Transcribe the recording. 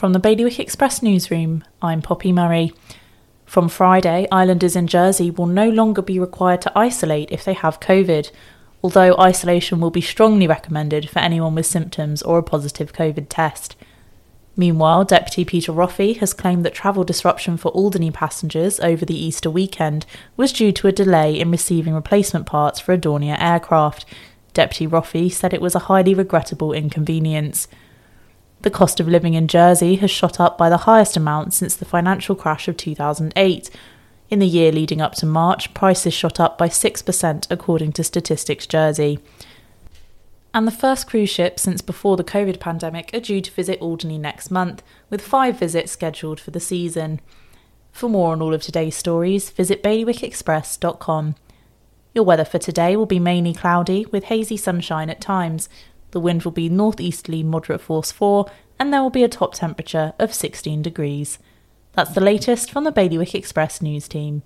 From the Bailiwick Express newsroom, I'm Poppy Murray. From Friday, islanders in Jersey will no longer be required to isolate if they have COVID, although isolation will be strongly recommended for anyone with symptoms or a positive COVID test. Meanwhile, Deputy Peter Roffey has claimed that travel disruption for Alderney passengers over the Easter weekend was due to a delay in receiving replacement parts for a Dornier aircraft. Deputy Roffey said it was a highly regrettable inconvenience. The cost of living in Jersey has shot up by the highest amount since the financial crash of 2008. In the year leading up to March, prices shot up by 6%, according to Statistics Jersey. And the first cruise ship since before the COVID pandemic are due to visit Alderney next month, with five visits scheduled for the season. For more on all of today's stories, visit bailiwickexpress.com. Your weather for today will be mainly cloudy, with hazy sunshine at times. The wind will be northeasterly moderate force 4, and there will be a top temperature of 16 degrees. That's the latest from the Bailiwick Express news team.